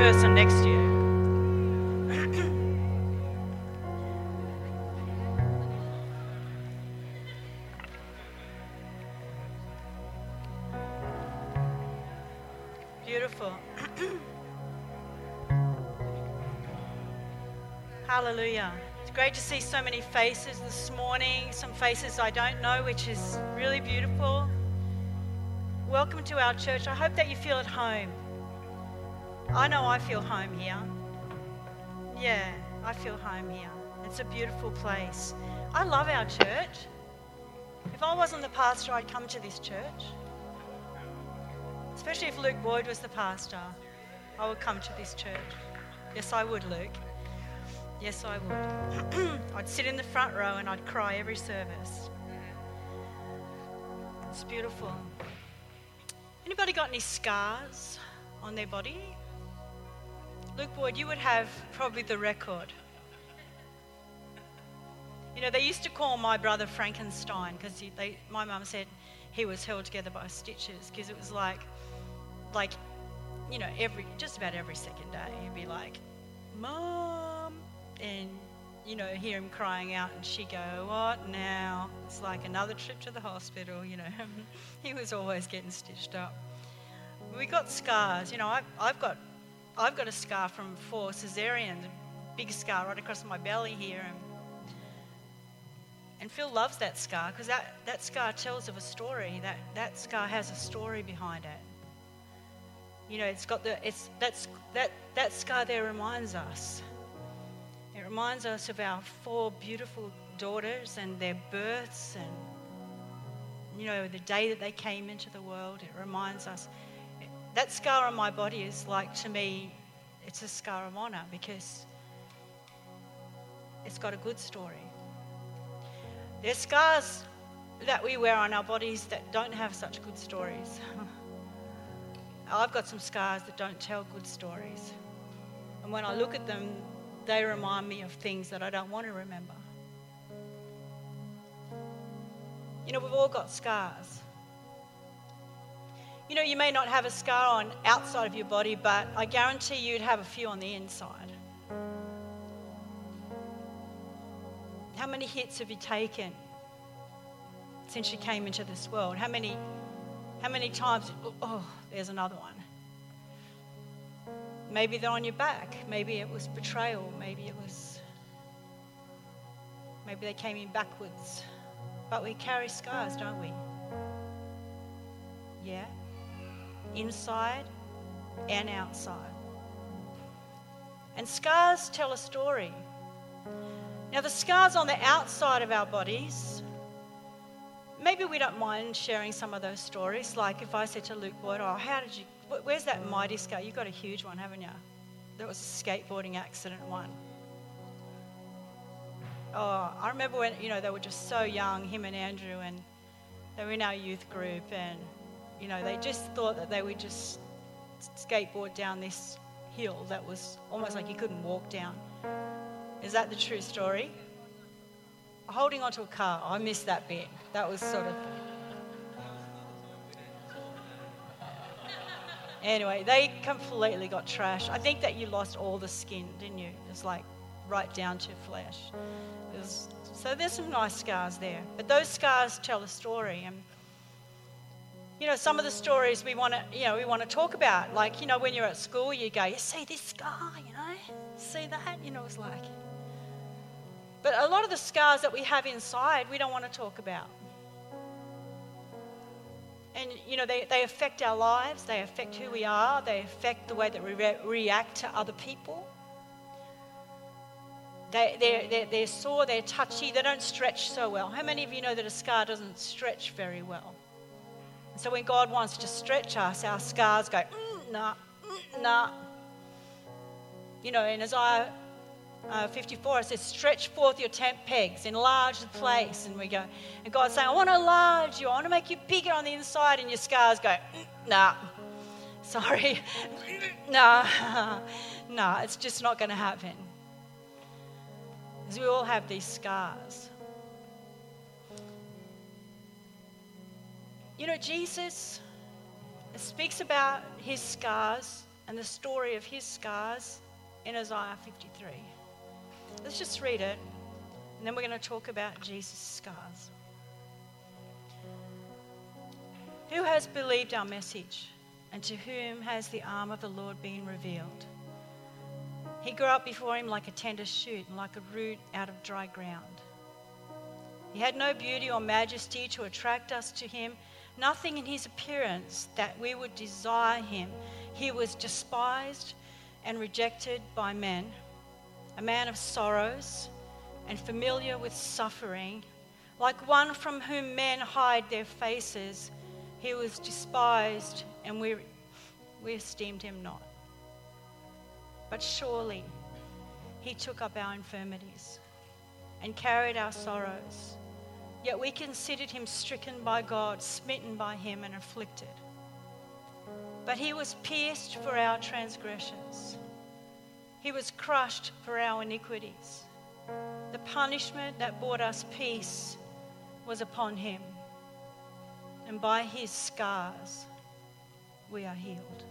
person next to you. Beautiful. Hallelujah. It's great to see so many faces this morning, some faces I don't know, which is really beautiful. Welcome to our church. I hope that you feel at home. I know I feel home here. Yeah, I feel home here. It's a beautiful place. I love our church. If I wasn't the pastor, I'd come to this church. Especially if Luke Boyd was the pastor, I would come to this church. Yes, I would, Luke. Yes, I would. I'd sit in the front row and I'd cry every service. It's beautiful. Anybody got any scars on their body? Luke Boyd, you would have probably the record. You know, they used to call my brother Frankenstein because my mum said he was held together by stitches because it was like, like, you know, every just about every second day he'd be like, "Mom," and you know, hear him crying out, and she go, "What now?" It's like another trip to the hospital. You know, he was always getting stitched up. We got scars. You know, I've, I've got, I've got a scar from four cesareans, a big scar right across my belly here, and and Phil loves that scar because that, that scar tells of a story. That, that scar has a story behind it. You know, it's got the, it's, that's, that, that scar there reminds us. It reminds us of our four beautiful daughters and their births and, you know, the day that they came into the world. It reminds us. That scar on my body is like, to me, it's a scar of honor because it's got a good story. There's scars that we wear on our bodies that don't have such good stories. I've got some scars that don't tell good stories. And when I look at them, they remind me of things that I don't want to remember. You know, we've all got scars. You know, you may not have a scar on outside of your body, but I guarantee you'd have a few on the inside. How many hits have you taken since you came into this world? How many, how many times, oh, there's another one. Maybe they're on your back. Maybe it was betrayal. Maybe it was, maybe they came in backwards. But we carry scars, don't we? Yeah? Inside and outside. And scars tell a story. Now, the scars on the outside of our bodies, maybe we don't mind sharing some of those stories. Like if I said to Luke Boyd, Oh, how did you, where's that mighty scar? You've got a huge one, haven't you? That was a skateboarding accident one. Oh, I remember when, you know, they were just so young, him and Andrew, and they were in our youth group, and, you know, they just thought that they would just skateboard down this hill that was almost like you couldn't walk down. Is that the true story? Holding onto a car, I missed that bit. That was sort of. Anyway, they completely got trashed. I think that you lost all the skin, didn't you? It's like right down to flesh. Was, so there's some nice scars there. But those scars tell a story. And, you know, some of the stories we want to, you know, we want to talk about. Like, you know, when you're at school, you go, you see this scar, you know? See that? You know, it's like. But a lot of the scars that we have inside, we don't want to talk about. And, you know, they, they affect our lives, they affect who we are, they affect the way that we re- react to other people. They, they're, they're, they're sore, they're touchy, they don't stretch so well. How many of you know that a scar doesn't stretch very well? So when God wants to stretch us, our scars go, mm, nah, mm, nah. You know, in Isaiah uh, 54, it says, stretch forth your tent pegs, enlarge the place. And we go, and God's saying, I want to enlarge you, I want to make you bigger on the inside. And your scars go, mm, nah, sorry, nah, nah, it's just not going to happen. Because we all have these scars. You know, Jesus speaks about his scars and the story of his scars in Isaiah 53. Let's just read it, and then we're going to talk about Jesus' scars. Who has believed our message, and to whom has the arm of the Lord been revealed? He grew up before him like a tender shoot and like a root out of dry ground. He had no beauty or majesty to attract us to him, nothing in his appearance that we would desire him. He was despised and rejected by men, a man of sorrows and familiar with suffering, like one from whom men hide their faces. He was despised, and we, we esteemed him not. But surely he took up our infirmities and carried our sorrows. Yet we considered him stricken by God, smitten by him, and afflicted. But he was pierced for our transgressions, he was crushed for our iniquities. The punishment that brought us peace was upon him, and by his scars we are healed.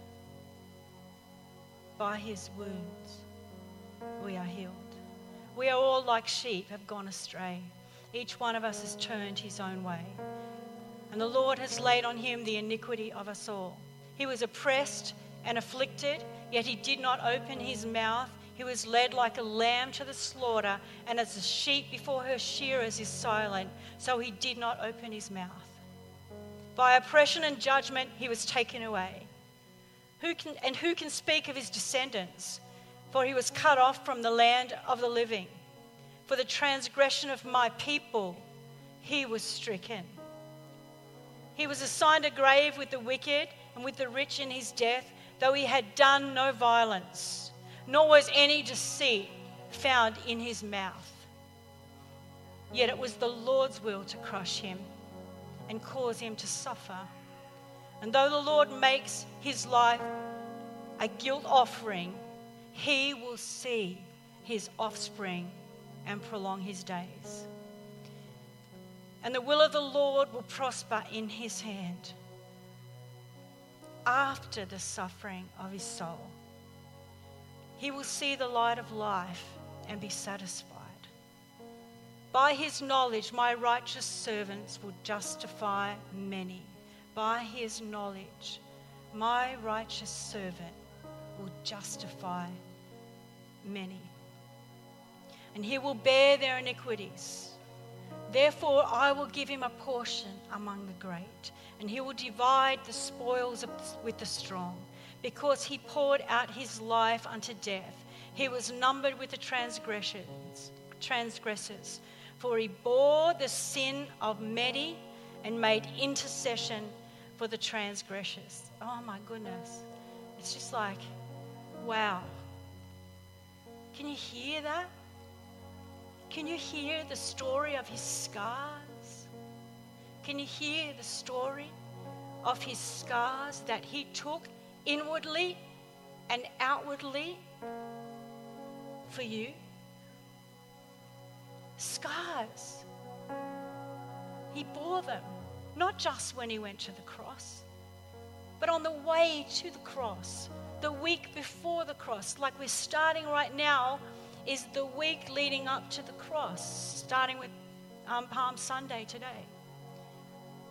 By his wounds, we are healed. We are all like sheep, have gone astray. Each one of us has turned his own way. And the Lord has laid on him the iniquity of us all. He was oppressed and afflicted, yet he did not open his mouth. He was led like a lamb to the slaughter, and as a sheep before her shearers is silent, so he did not open his mouth. By oppression and judgment he was taken away. Who can, and who can speak of his descendants? For he was cut off from the land of the living. For the transgression of my people, he was stricken. He was assigned a grave with the wicked and with the rich in his death, though he had done no violence, nor was any deceit found in his mouth. Yet it was the Lord's will to crush him and cause him to suffer. And though the Lord makes his life a guilt offering, he will see his offspring and prolong his days. And the will of the Lord will prosper in his hand after the suffering of his soul. He will see the light of life and be satisfied. By his knowledge, my righteous servants will justify many by his knowledge, my righteous servant will justify many. And he will bear their iniquities. Therefore, I will give him a portion among the great, and he will divide the spoils with the strong. Because he poured out his life unto death, he was numbered with the transgressors. transgressors. For he bore the sin of many and made intercession for the transgressors. Oh my goodness. It's just like, wow. Can you hear that? Can you hear the story of his scars? Can you hear the story of his scars that he took inwardly and outwardly for you? Scars. He bore them. Not just when he went to the cross, but on the way to the cross, the week before the cross, like we're starting right now, is the week leading up to the cross, starting with um, Palm Sunday today.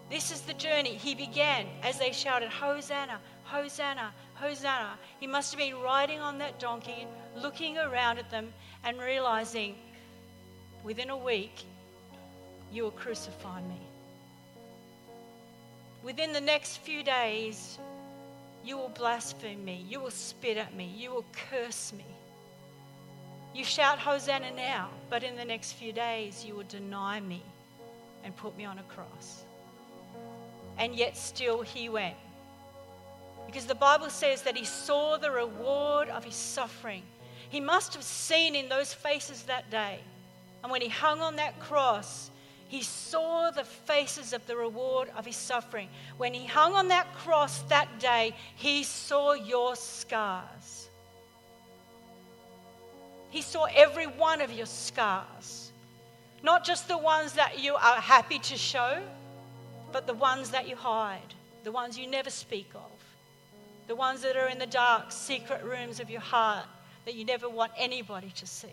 This is the journey he began as they shouted, Hosanna, Hosanna, Hosanna. He must have been riding on that donkey, looking around at them, and realizing within a week, you will crucify me within the next few days, you will blaspheme me, you will spit at me, you will curse me. You shout Hosanna now, but in the next few days you will deny me and put me on a cross. And yet still he went. Because the Bible says that he saw the reward of his suffering. He must have seen in those faces that day. And when he hung on that cross, he saw the faces of the reward of his suffering. When he hung on that cross that day, he saw your scars. He saw every one of your scars. Not just the ones that you are happy to show, but the ones that you hide, the ones you never speak of, the ones that are in the dark, secret rooms of your heart that you never want anybody to see.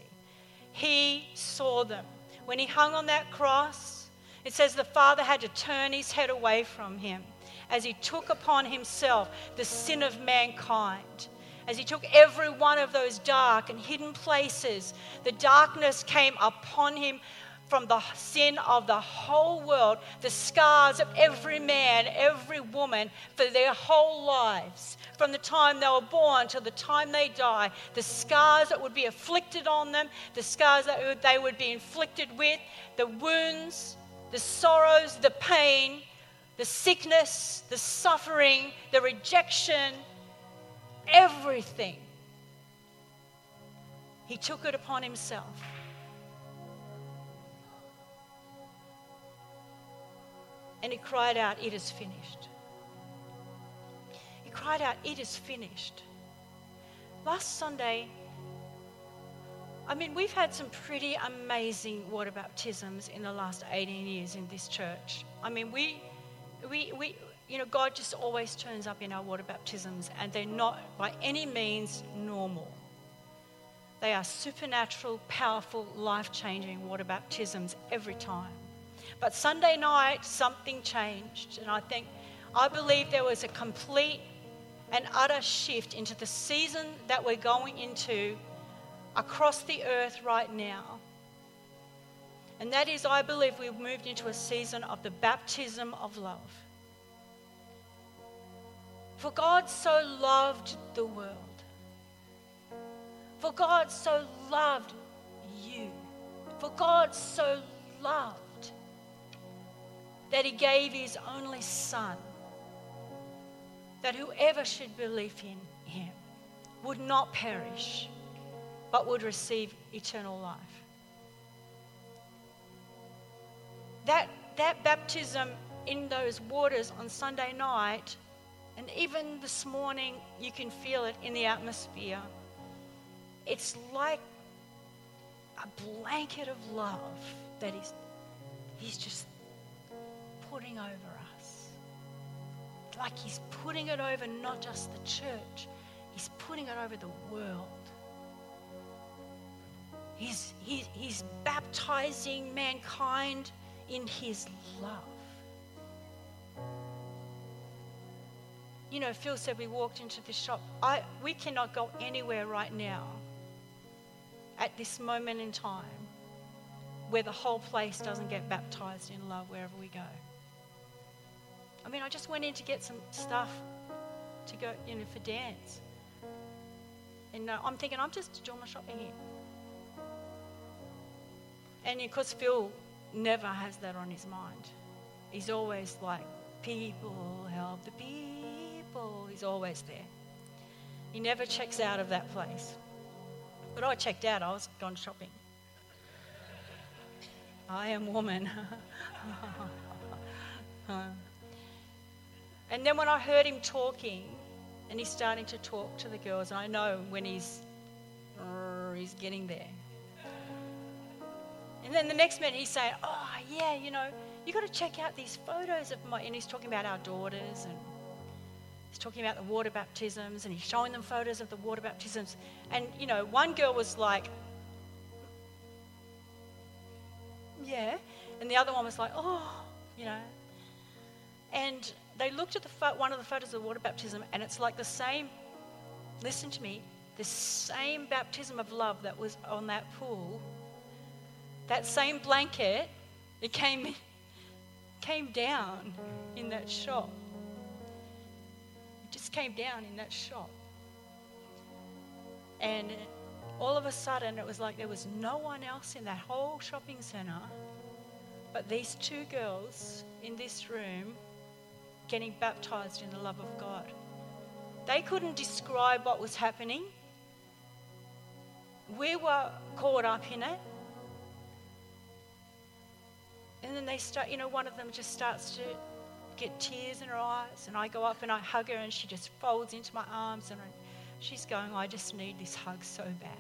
He saw them. When he hung on that cross, it says the Father had to turn his head away from him as he took upon himself the sin of mankind. As he took every one of those dark and hidden places, the darkness came upon him from the sin of the whole world, the scars of every man, every woman for their whole lives, from the time they were born till the time they die, the scars that would be afflicted on them, the scars that they would be inflicted with, the wounds, the sorrows, the pain, the sickness, the suffering, the rejection, everything. He took it upon himself. And he cried out, It is finished. He cried out, It is finished. Last Sunday, I mean, we've had some pretty amazing water baptisms in the last 18 years in this church. I mean, we, we, we, you know, God just always turns up in our water baptisms, and they're not by any means normal. They are supernatural, powerful, life changing water baptisms every time. But Sunday night, something changed, and I think, I believe there was a complete and utter shift into the season that we're going into across the earth right now. And that is, I believe, we've moved into a season of the baptism of love. For God so loved the world. For God so loved you. For God so loved that He gave His only Son, that whoever should believe in Him would not perish, but would receive eternal life. That, that baptism in those waters on Sunday night and even this morning, you can feel it in the atmosphere. It's like a blanket of love that he's, he's just putting over us. Like he's putting it over not just the church, he's putting it over the world. He's, he, he's baptizing mankind in his love. You know, Phil said we walked into the shop. I, we cannot go anywhere right now at this moment in time where the whole place doesn't get baptized in love wherever we go. I mean, I just went in to get some stuff to go, you know, for dance. And uh, I'm thinking, I'm just doing my shopping here. And of course, Phil never has that on his mind. He's always like, people help the people He's always there. He never checks out of that place. But I checked out, I was gone shopping. I am woman. and then when I heard him talking, and he's starting to talk to the girls, and I know when he's he's getting there. And then the next minute he's saying, "Oh yeah, you know, you got to check out these photos of my." And he's talking about our daughters and He's talking about the water baptisms and he's showing them photos of the water baptisms. And, you know, one girl was like, yeah. And the other one was like, oh, you know. And they looked at the fo- one of the photos of the water baptism and it's like the same, listen to me, the same baptism of love that was on that pool, that same blanket, it came, came down in that shop came down in that shop. And all of a sudden it was like there was no one else in that whole shopping centre but these two girls in this room getting baptized in the love of God. They couldn't describe what was happening. We were caught up in it. And then they start, you know, one of them just starts to get tears in her eyes. And I go up and I hug her and she just folds into my arms and she's going, I just need this hug so bad.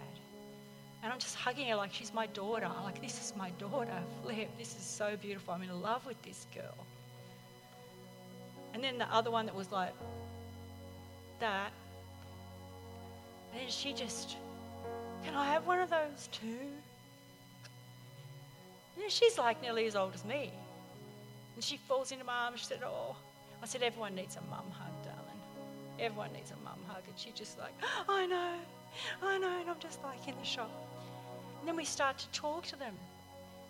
And I'm just hugging her like she's my daughter. Like, this is my daughter, Flip. This is so beautiful. I'm in love with this girl. And then the other one that was like that. And she just, can I have one of those too? And she's like nearly as old as me. And she falls into my arms. She said, Oh, I said, everyone needs a mum hug, darling. Everyone needs a mum hug. And she just like, oh, I know, I know. And I'm just like in the shop. And then we start to talk to them.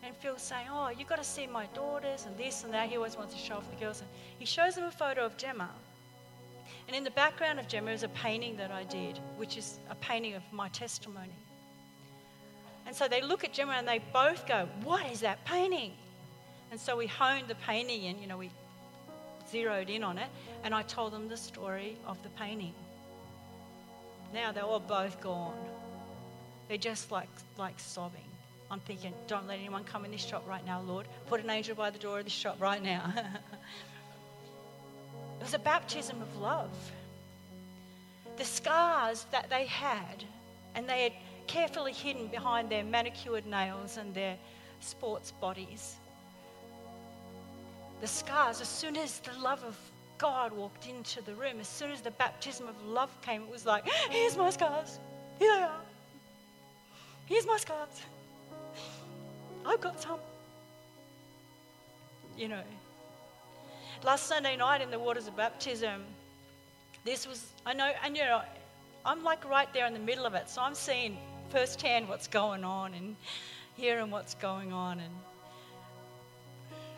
And Phil's saying, Oh, you've got to see my daughters and this and that. He always wants to show off the girls. And he shows them a photo of Gemma. And in the background of Gemma is a painting that I did, which is a painting of my testimony. And so they look at Gemma and they both go, What is that painting? And so we honed the painting and, you know, we zeroed in on it. And I told them the story of the painting. Now they're all both gone. They're just like, like sobbing. I'm thinking, don't let anyone come in this shop right now, Lord. Put an angel by the door of this shop right now. it was a baptism of love. The scars that they had, and they had carefully hidden behind their manicured nails and their sports bodies. The scars, as soon as the love of God walked into the room, as soon as the baptism of love came, it was like, here's my scars. Here they are. Here's my scars. I've got some. You know. Last Sunday night in the waters of baptism, this was, I know, and you know, I'm like right there in the middle of it. So I'm seeing firsthand what's going on and hearing what's going on. And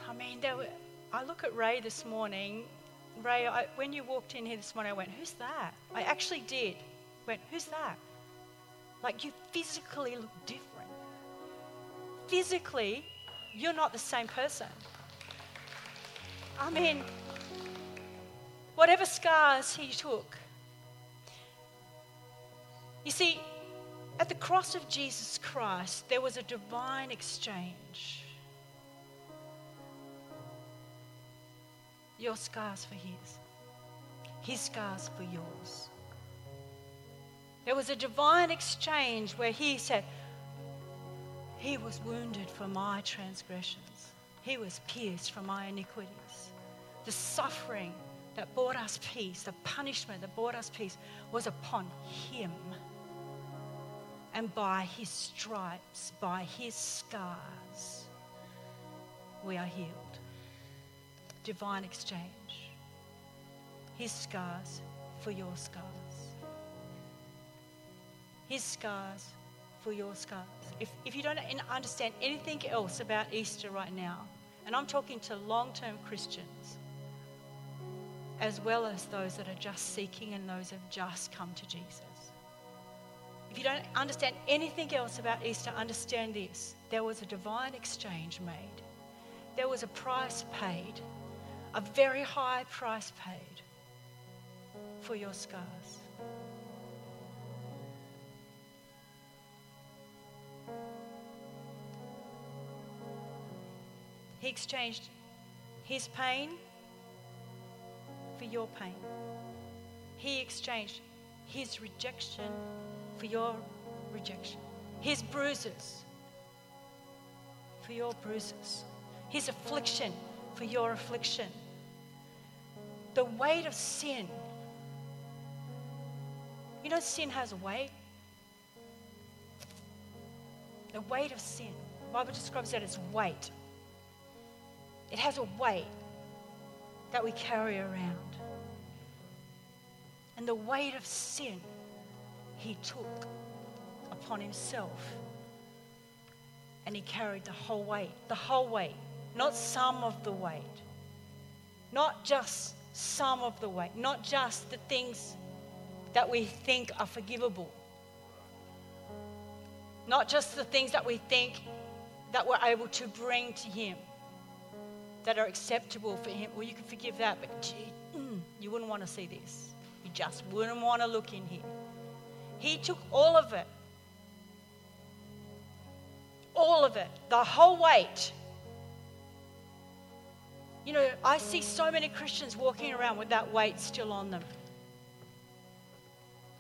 I mean, there were, I look at Ray this morning. Ray, I, when you walked in here this morning, I went, Who's that? I actually did. Went, Who's that? Like you physically look different. Physically, you're not the same person. I mean, whatever scars he took. You see, at the cross of Jesus Christ, there was a divine exchange. Your scars for his, his scars for yours. There was a divine exchange where he said, He was wounded for my transgressions, He was pierced for my iniquities. The suffering that brought us peace, the punishment that brought us peace, was upon Him. And by His stripes, by His scars, we are healed. Divine exchange. His scars for your scars his scars for your scars. If, if you don't understand anything else about Easter right now, and I'm talking to long term Christians, as well as those that are just seeking and those that have just come to Jesus. If you don't understand anything else about Easter, understand this. There was a divine exchange made, there was a price paid, a very high price paid for your scars. He exchanged his pain for your pain. He exchanged his rejection for your rejection, his bruises for your bruises, his affliction for your affliction. The weight of sin. You know, sin has a weight. The weight of sin. The Bible describes that as weight. It has a weight that we carry around. And the weight of sin he took upon himself. And he carried the whole weight, the whole weight, not some of the weight, not just some of the weight, not just the things that we think are forgivable. Not just the things that we think that we're able to bring to Him that are acceptable for Him. Well, you can forgive that, but gee, mm, you wouldn't want to see this. You just wouldn't want to look in here. He took all of it. All of it. The whole weight. You know, I see so many Christians walking around with that weight still on them.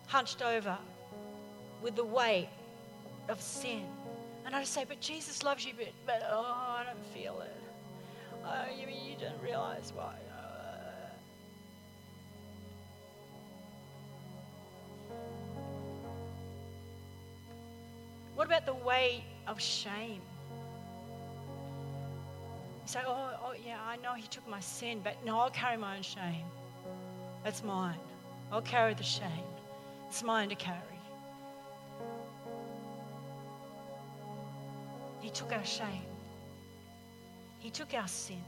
Hunched over with the weight of sin. And I just say, but Jesus loves you, but, but oh, I don't feel it. Oh, you, you don't realize why. Uh. What about the weight of shame? Say, oh, oh, yeah, I know he took my sin, but no, I'll carry my own shame. That's mine. I'll carry the shame. It's mine to carry. He took our shame. He took our sin.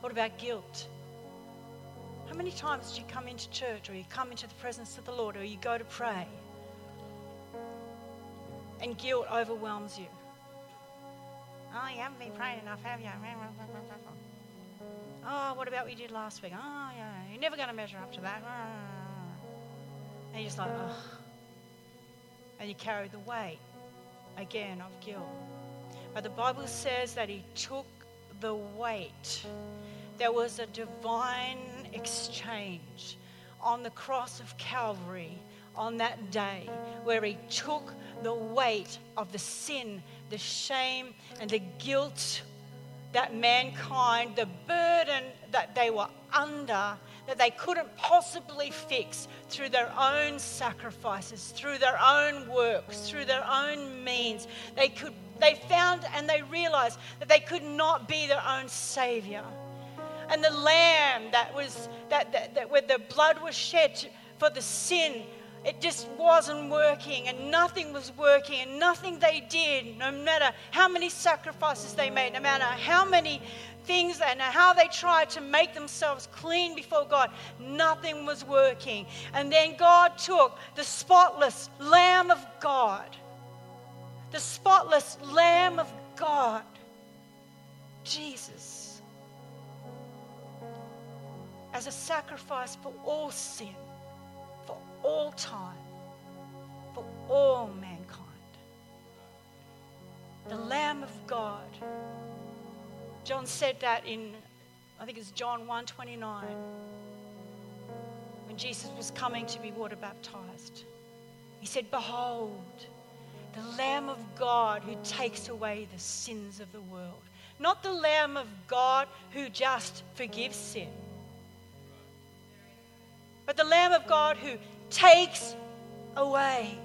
What about guilt? How many times do you come into church or you come into the presence of the Lord or you go to pray and guilt overwhelms you? Oh, you haven't been praying enough, have you? Oh, what about what you did last week? Oh, yeah, you're never going to measure up to that. And you're just like, oh. And you carry the weight again of guilt. But the Bible says that he took the weight. There was a divine exchange on the cross of Calvary on that day where he took the weight of the sin the shame and the guilt that mankind, the burden that they were under, that they couldn't possibly fix through their own sacrifices, through their own works, through their own means. They could they found and they realized that they could not be their own savior. And the lamb that was that, that, that where the blood was shed for the sin it just wasn't working and nothing was working and nothing they did, no matter how many sacrifices they made, no matter how many things and how they tried to make themselves clean before God, nothing was working. And then God took the spotless Lamb of God, the spotless Lamb of God, Jesus, as a sacrifice for all sin for all time, for all mankind. The Lamb of God. John said that in, I think it's John 129, when Jesus was coming to be water baptized. He said, Behold, the Lamb of God who takes away the sins of the world. Not the Lamb of God who just forgives sin but the Lamb of God who takes away.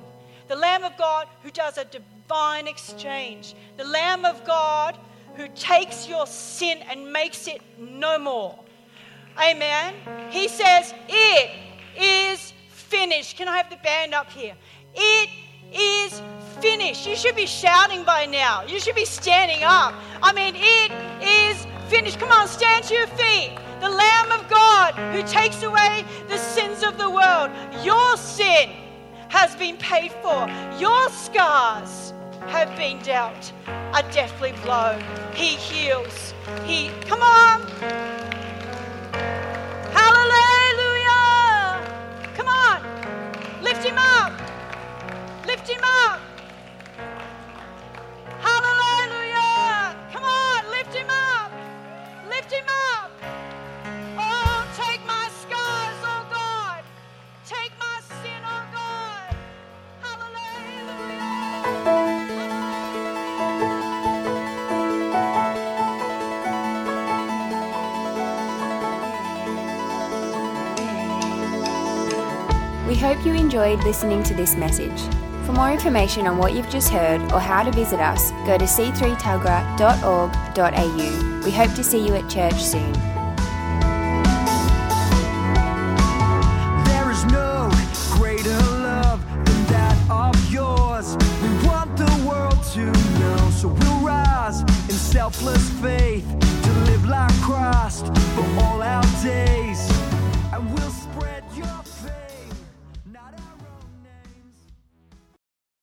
The Lamb of God who does a divine exchange. The Lamb of God who takes your sin and makes it no more. Amen. He says, It is finished. Can I have the band up here? It is finished. You should be shouting by now. You should be standing up. I mean, it is finished. Come on, stand to your feet the Lamb of God who takes away the sins of the world. Your sin has been paid for, your scars have been dealt a deathly blow. He heals. He, come on. Hope you enjoyed listening to this message. For more information on what you've just heard or how to visit us, go to c3tuggerah.org.au. We hope to see you at church soon.